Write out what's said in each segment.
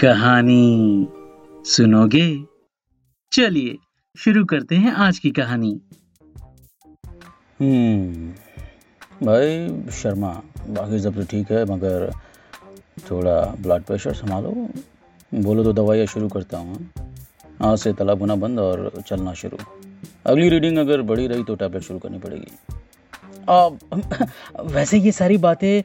कहानी सुनोगे? चलिए शुरू करते हैं आज की कहानी। हम्म भाई शर्मा बाकी सब तो ठीक है मगर थोड़ा ब्लड प्रेशर संभालो। बोलो तो दवाइयाँ शुरू करता हूँ। आज से तला होना बंद और चलना शुरू। अगली रीडिंग अगर बड़ी रही तो टैबलेट शुरू करनी पड़ेगी। आ, वैसे ये सारी बातें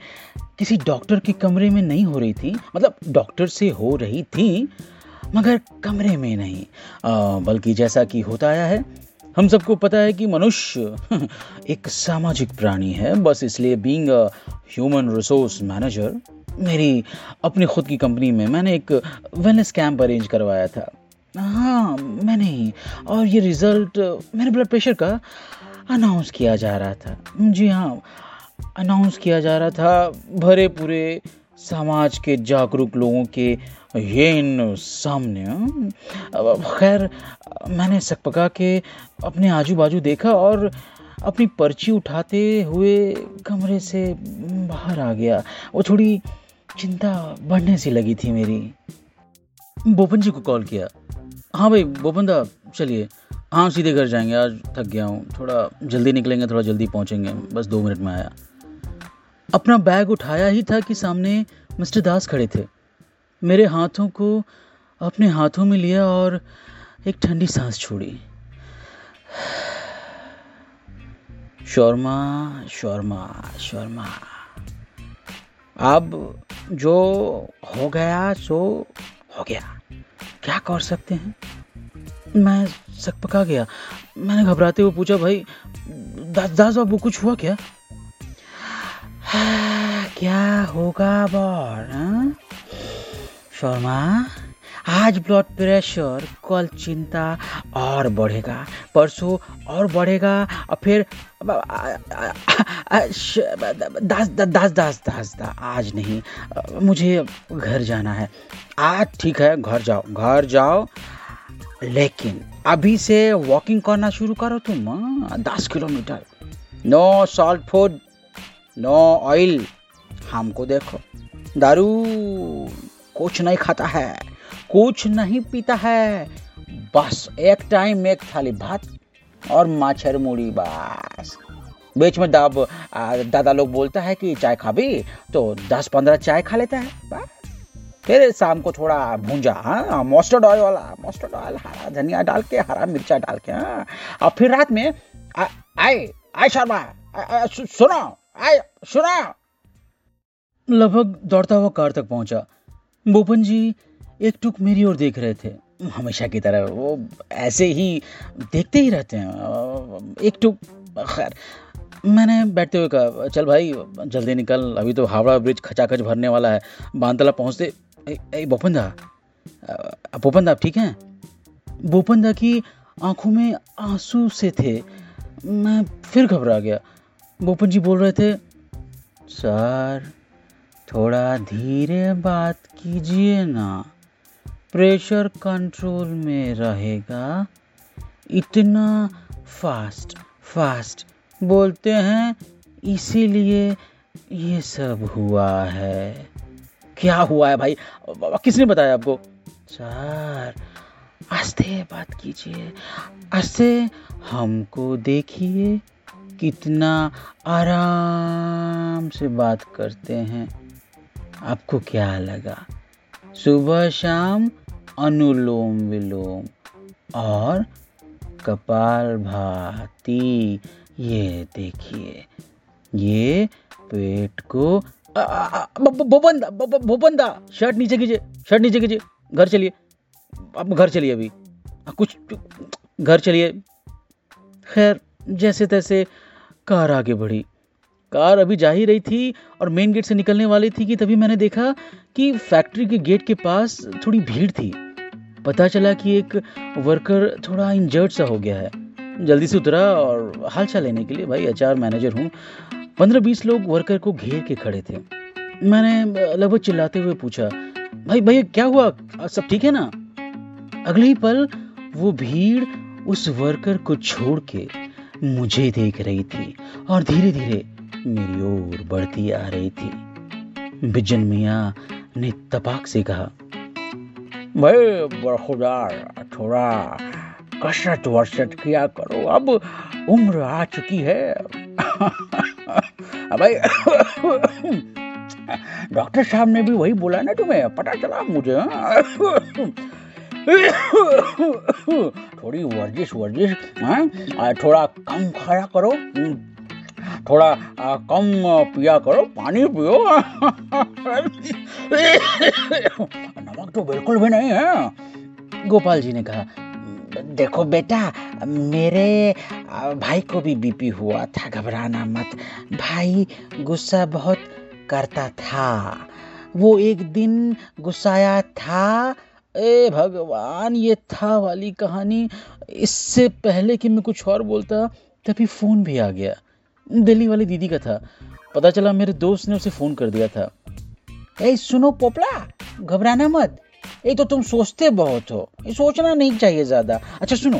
किसी डॉक्टर के कमरे में नहीं हो रही थी। मतलब डॉक्टर से हो रही थी, मगर कमरे में नहीं। बल्कि जैसा कि होता आया है, हम सबको पता है कि मनुष्य एक सामाजिक प्राणी है। बस इसलिए being a human resource manager मेरी, अपनी खुद की कंपनी में मैंने एक वेलनेस कैंप अरेंज करवाया था। हाँ मैंने ही। और ये रिज़ल्ट मेरे ब्लड प्रेशर का अनाउंस किया जा रहा था। जी हाँ अनाउंस किया जा रहा था भरे पूरे समाज के जागरूक लोगों के ये इन सामने खैर, मैंने सकपका के अपने आजू बाजू देखा और अपनी पर्ची उठाते हुए कमरे से बाहर आ गया। वो थोड़ी चिंता बढ़ने सी लगी थी मेरी। बोपन जी को कॉल किया। हाँ भाई, बोपन दा, चलिए। हाँ सीधे घर जाएँगे, आज थक गया हूँ। थोड़ा जल्दी निकलेंगे, थोड़ा जल्दी पहुँचेंगे। बस दो मिनट में आया। अपना बैग उठाया ही था कि सामने मिस्टर दास खड़े थे। मेरे हाथों को अपने हाथों में लिया और एक ठंडी सांस छोड़ी। शर्मा शर्मा शर्मा। अब जो हो गया, सो हो गया। क्या कर सकते हैं? मैं सकपका गया। मैंने घबराते हुए पूछा, भाई दास दास बाबू, कुछ हुआ क्या? क्या होगा बॉर शर्मा, आज ब्लड प्रेशर कल चिंता और बढ़ेगा, परसों और बढ़ेगा, और फिर दास दास दास दास, दा, आज नहीं, मुझे घर जाना है। आज ठीक है, घर जाओ घर जाओ, लेकिन अभी से वॉकिंग करना शुरू करो तुम दस kilometre, no salt food no oil हमको देखो। दारू कुछ नहीं खाता है, कुछ नहीं पीता है। बस एक टाइम एक थाली भात और माछर मुड़ी बस। बीच में दब दादा लोग बोलता है कि चाय खा भी तो दस पंद्रह चाय खा लेता है, बस। फिर शाम को थोड़ा भूंजा हाँ मस्टर्ड ऑयल वाला मस्टर्ड ऑयल हरा धनिया डाल के, हरा मिर्चा डाल के हाँ। और फिर रात में आए आए शर्मा सुनो। आए, सुना। लगभग दौड़ता हुआ कार तक पहुँचा। बोपन जी एक टुक मेरी ओर देख रहे थे। हमेशा की तरह, वो ऐसे ही देखते ही रहते हैं। एक टुक, खैर, मैंने बैठते हुए कहा, चल भाई, जल्दी निकल, अभी तो हावड़ा ब्रिज खचाखच भरने वाला है। बांतला पहुँचते बोपन दा बोपन दा, आप ठीक हैं? बोपन दा की आँखों में आँसू से थे। मैं फिर घबरा गया। बोपन जी बोल रहे थे, सर, थोड़ा धीरे बात कीजिए ना। प्रेशर कंट्रोल में रहेगा। इतना फास्ट फास्ट बोलते हैं, इसीलिए ये सब हुआ है। क्या हुआ है भाई? किसने बताया आपको? सर आस्ते बात कीजिए। आस्ते हमको देखिए। कितना आराम से बात करते हैं। आपको क्या लगा? सुबह, शाम, अनुलोम विलोम और कपाल भाती। ये देखिए, ये पेट को भोपंदा भोपंदा शर्ट नीचे कीजिए, शर्ट नीचे कीजिए। घर चलिए। अब घर चलिए अभी। कुछ, घर चलिए। खैर, जैसे तैसे कार आगे बढ़ी। कार अभी जा ही रही थी और मेन गेट से निकलने वाली थी कि तभी मैंने देखा कि फैक्ट्री के गेट के पास थोड़ी भीड़ थी। पता चला कि एक वर्कर थोड़ा इंजर्ड सा हो गया है। जल्दी से उतरा और हालचाल लेने के लिए, भाई एच मैनेजर हूँ। पंद्रह बीस लोग वर्कर को घेर के खड़े थे। मैंने लगभग चिल्लाते हुए पूछा, भाई भाई क्या हुआ? सब ठीक है ना? अगले ही पल वो भीड़ उस वर्कर को छोड़ के मुझे देख रही थी और धीरे धीरे मेरी ओर बढ़ती आ रही थी। बिजन मिया ने तपाक से कहा भाई बरखुदार थोड़ा कसरत वर्षत किया करो। अब उम्र आ चुकी है। भाई डॉक्टर साहब ने भी वही बोला ना तुम्हें। पता चला मुझे हाँ? थोड़ी वर्जिश वर्जिश हाँ? थोड़ा कम खाया करो थोड़ा आ, कम पिया करो पानी पियो। नमक तो बिल्कुल भी नहीं है। गोपाल जी ने कहा देखो बेटा मेरे भाई को भी बीपी हुआ था घबराना मत। भाई गुस्सा बहुत करता था। वो एक दिन गुस्साया था ए भगवान, ये था वाली कहानी। इससे पहले कि मैं कुछ और बोलता तभी फ़ोन भी आ गया। दिल्ली वाली दीदी का था। पता चला मेरे दोस्त ने उसे फ़ोन कर दिया था। ए, सुनो पोपला घबराना मत। ये तो तुम सोचते बहुत हो। ये सोचना नहीं चाहिए ज़्यादा। अच्छा सुनो।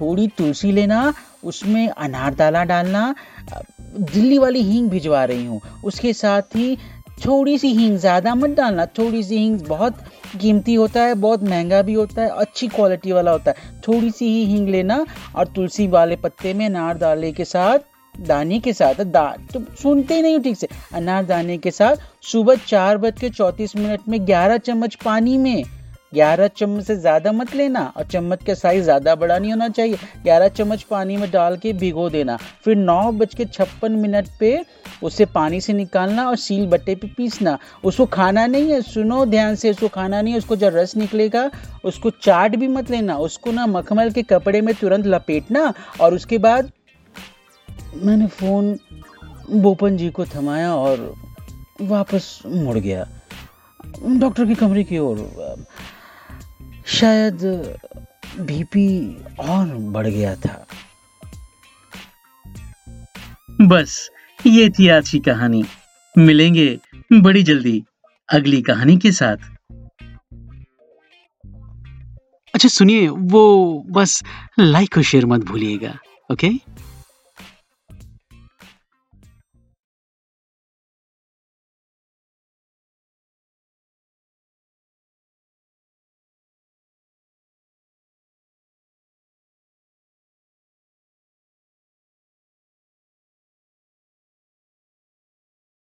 थोड़ी तुलसी लेना, उसमें अनारदाला डालना। दिल्ली वाली हींग भिजवा रही हूँ। उसके साथ ही थोड़ी सी हींग ज़्यादा मत डालना। थोड़ी सी हींग बहुत कीमती होता है, बहुत महँगा भी होता है, अच्छी क्वालिटी वाला होता है। थोड़ी सी ही हींग लेना और तुलसी वाले पत्ते में अनार दाले के साथ, दाने के साथ, दा तो सुनते ही नहीं ठीक से। अनार दाने के साथ सुबह चार बज के चौंतीस मिनट में ग्यारह चम्मच पानी में ग्यारह चम्मच से ज़्यादा मत लेना और चम्मच का साइज़ ज़्यादा बड़ा नहीं होना चाहिए। ग्यारह चम्मच पानी में डाल के भिगो देना। फिर नौ बज के छप्पन मिनट पे उसे पानी से निकालना और सील बट्टे पे पीसना। उसको खाना नहीं है, सुनो ध्यान से, उसको खाना नहीं है, उसको जब रस निकलेगा, उसको चाट भी मत लेना। उसको ना मखमल के कपड़े में तुरंत लपेटना और उसके बाद मैंने फ़ोन बोपन जी को थमाया और वापस मुड़ गया। डॉक्टर के कमरे की ओर। शायद बीपी और बढ़ गया था। बस ये थी आज की कहानी। मिलेंगे बड़ी जल्दी अगली कहानी के साथ। अच्छा सुनिए वो बस लाइक और शेयर मत भूलिएगा ओके